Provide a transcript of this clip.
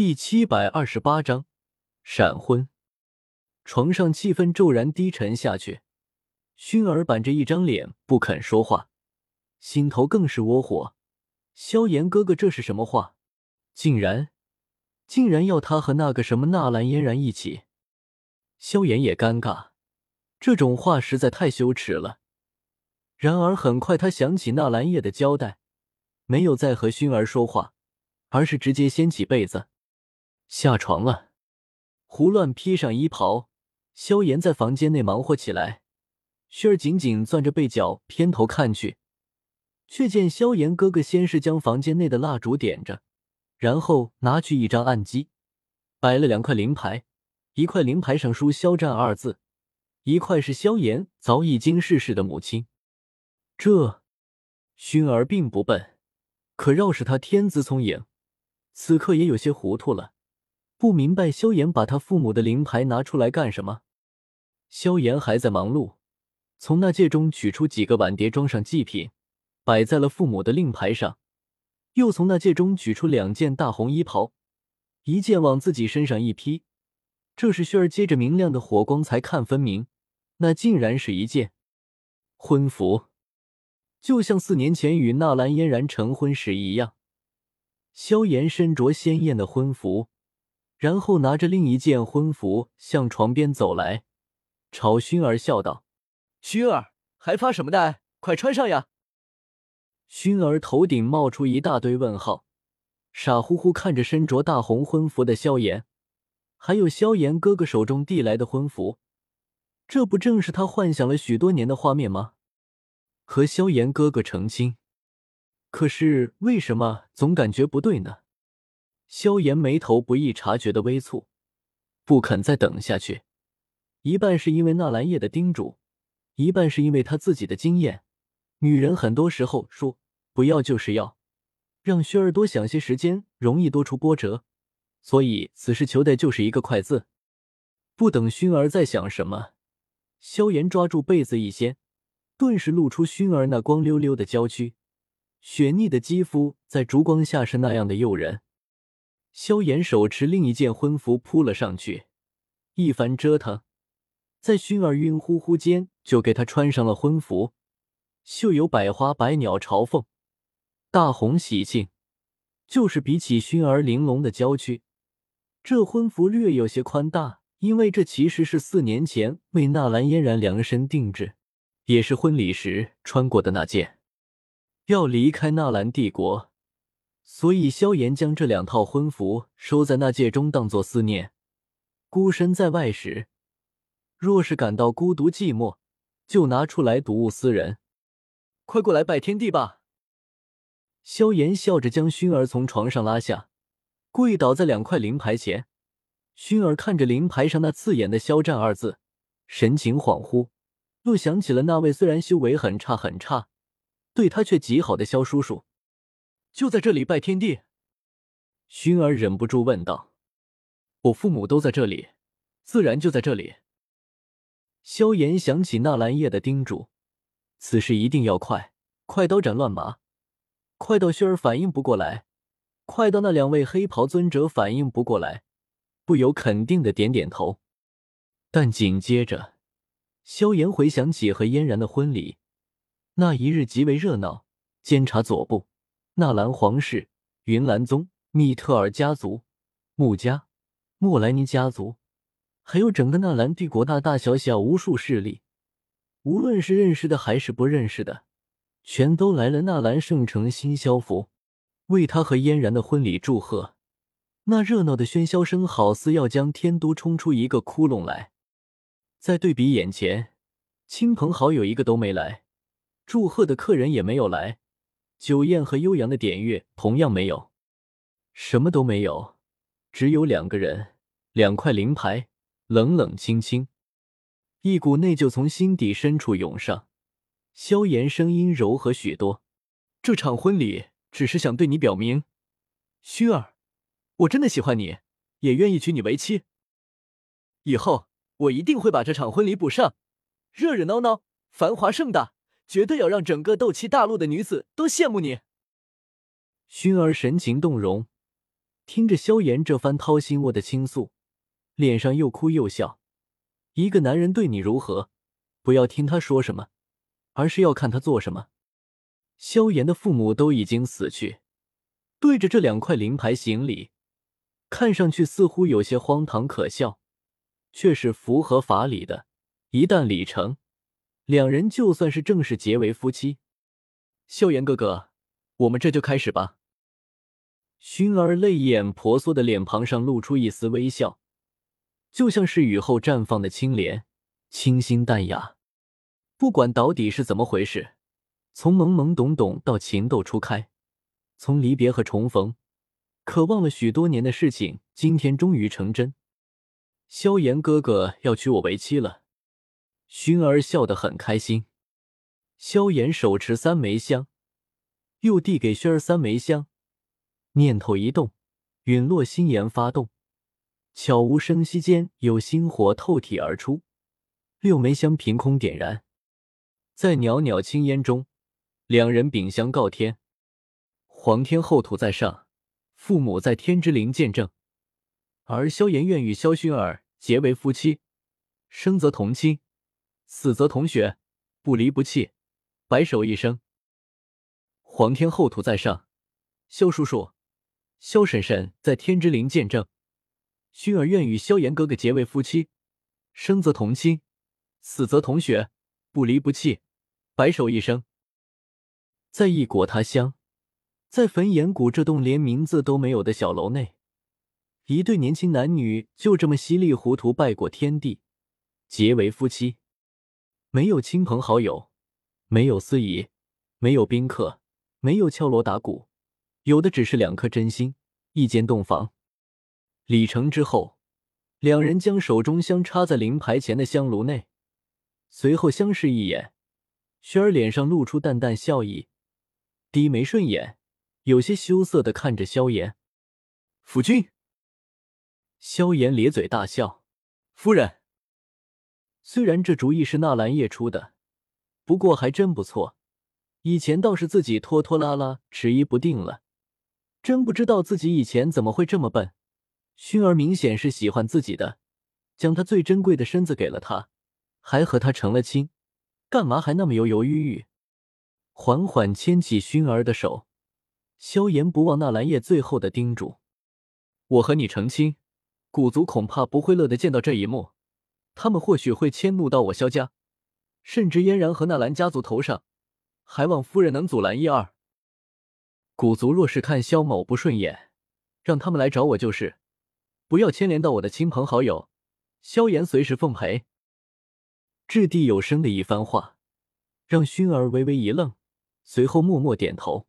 第七百二十八章闪婚。床上气氛骤然低沉下去，薰儿板着一张脸不肯说话，心头更是窝火。萧炎哥哥，这是什么话？竟然，竟然要他和那个什么纳兰嫣然一起？萧炎也尴尬，这种话实在太羞耻了。然而很快他想起纳兰叶的交代，没有再和薰儿说话，而是直接掀起被子下床了，胡乱披上衣袍。萧炎在房间内忙活起来，薰儿紧紧攥着被角，偏头看去。却见萧炎哥哥先是将房间内的蜡烛点着，然后拿去一张案几，摆了两块灵牌，一块灵牌上书“肖战”二字，一块是萧炎早已经逝世的母亲。这，薰儿并不笨，可饶是他天资聪颖，此刻也有些糊涂了，不明白萧炎把他父母的灵牌拿出来干什么。萧炎还在忙碌，从那戒中取出几个碗碟，装上祭品。摆在了父母的令牌上，又从那戒中取出两件大红衣袍，一件往自己身上一披。这时，薰儿接着明亮的火光才看分明，那竟然是一件婚服，就像四年前与纳兰嫣然成婚时一样。萧炎身着鲜艳的婚服，然后拿着另一件婚服向床边走来，朝熏儿笑道：“熏儿，还发什么呆？快穿上呀！”熏儿头顶冒出一大堆问号，傻乎乎看着身着大红婚服的萧炎，还有萧炎哥哥手中递来的婚服，这不正是他幻想了许多年的画面吗？和萧炎哥哥成亲，可是为什么总感觉不对呢？萧炎眉头不易察觉的微蹙，不肯再等下去，一半是因为纳兰叶的叮嘱，一半是因为他自己的经验。女人很多时候说不要就是要，让薰儿多想些时间，容易多出波折。所以此事求的就是一个快字。不等薰儿在想什么，萧炎抓住被子一掀，顿时露出薰儿那光溜溜的娇躯，雪腻的肌肤在烛光下是那样的诱人。萧炎手持另一件婚服扑了上去，一番折腾，在薰儿晕乎乎间就给她穿上了婚服。绣有百花百鸟朝凤，大红喜庆，就是比起熏儿玲珑的娇躯，这婚服略有些宽大，因为这其实是四年前为纳兰嫣然量身定制，也是婚礼时穿过的那件。要离开纳兰帝国，所以萧炎将这两套婚服收在那戒中，当做思念。孤身在外时，若是感到孤独寂寞，就拿出来睹物思人。快过来拜天地吧！萧炎笑着将薰儿从床上拉下，跪倒在两块灵牌前。薰儿看着灵牌上那刺眼的“肖战”二字，神情恍惚，又想起了那位虽然修为很差很差，对他却极好的萧叔叔。就在这里拜天地？薰儿忍不住问道：“我父母都在这里，自然就在这里。”萧炎想起纳兰叶的叮嘱。此事一定要快，快刀斩乱麻，快到薰儿反应不过来，快到那两位黑袍尊者反应不过来，不由肯定的点点头。但紧接着，萧炎回想起和嫣然的婚礼，那一日极为热闹。监察左部，纳兰皇室、云岚宗、密特尔家族、穆家、莫莱尼家族，还有整个纳兰帝国大大小小无数势力。无论是认识的还是不认识的，全都来了纳兰圣城新萧府，为他和嫣然的婚礼祝贺。那热闹的喧嚣声，好似要将天都冲出一个窟窿来。再对比眼前，亲朋好友一个都没来，祝贺的客人也没有来，酒宴和悠扬的典乐同样没有，什么都没有，只有两个人，两块灵牌，冷冷清清。一股内疚从心底深处涌上，萧炎声音柔和许多：“这场婚礼只是想对你表明，薰儿，我真的喜欢你，也愿意娶你为妻。以后我一定会把这场婚礼补上，热热闹闹，繁华盛大，绝对要让整个斗气大陆的女子都羡慕你。”薰儿神情动容，听着萧炎这番掏心窝的倾诉，脸上又哭又笑。一个男人对你如何，不要听他说什么，而是要看他做什么。萧炎的父母都已经死去，对着这两块灵牌行礼，看上去似乎有些荒唐可笑，却是符合法理的。一旦礼成，两人就算是正式结为夫妻。萧炎哥哥，我们这就开始吧。薰儿泪眼婆娑的脸庞上露出一丝微笑，就像是雨后绽放的青莲，清新淡雅。不管到底是怎么回事，从懵懵懂懂到情窦初开，从离别和重逢，渴望了许多年的事情，今天终于成真。萧炎哥哥要娶我为妻了，熏儿笑得很开心。萧炎手持三枚香，又递给熏儿三枚香。念头一动，陨落心炎发动，悄无声息间有星火透体而出，六枚香凭空点燃，在袅袅青烟中，两人秉香告天，皇天厚土在上，父母在天之灵见证，而萧炎愿与萧薰儿结为夫妻，生则同亲，死则同穴，不离不弃，白首一生。皇天厚土在上，萧叔叔。萧婶婶在天之灵见证，薰儿愿与萧炎哥哥结为夫妻，生则同亲，死则同穴，不离不弃，白首一生。在异国他乡，在焚岩谷这栋连名字都没有的小楼内，一对年轻男女就这么稀里糊涂拜过天地，结为夫妻。没有亲朋好友，没有司仪，没有宾客，没有敲锣打鼓。有的只是两颗真心，一间洞房。礼成之后，两人将手中香插在灵牌前的香炉内，随后相视一眼。轩儿脸上露出淡淡笑意，低眉顺眼，有些羞涩的看着萧炎。夫君。萧炎咧嘴大笑：“夫人。”虽然这主意是纳兰叶出的，不过还真不错。以前倒是自己拖拖拉拉、迟疑不定了。真不知道自己以前怎么会这么笨。薰儿明显是喜欢自己的，将他最珍贵的身子给了他，还和他成了亲，干嘛还那么犹犹豫豫？缓缓牵起薰儿的手，萧炎不忘纳兰叶最后的叮嘱：“我和你成亲，古族恐怕不会乐得见到这一幕，他们或许会迁怒到我萧家，甚至嫣然和纳兰家族头上，还望夫人能阻拦一二。”古族若是看萧某不顺眼，让他们来找我就是，不要牵连到我的亲朋好友。萧炎随时奉陪。掷地有声的一番话，让薰儿微微一愣，随后默默点头。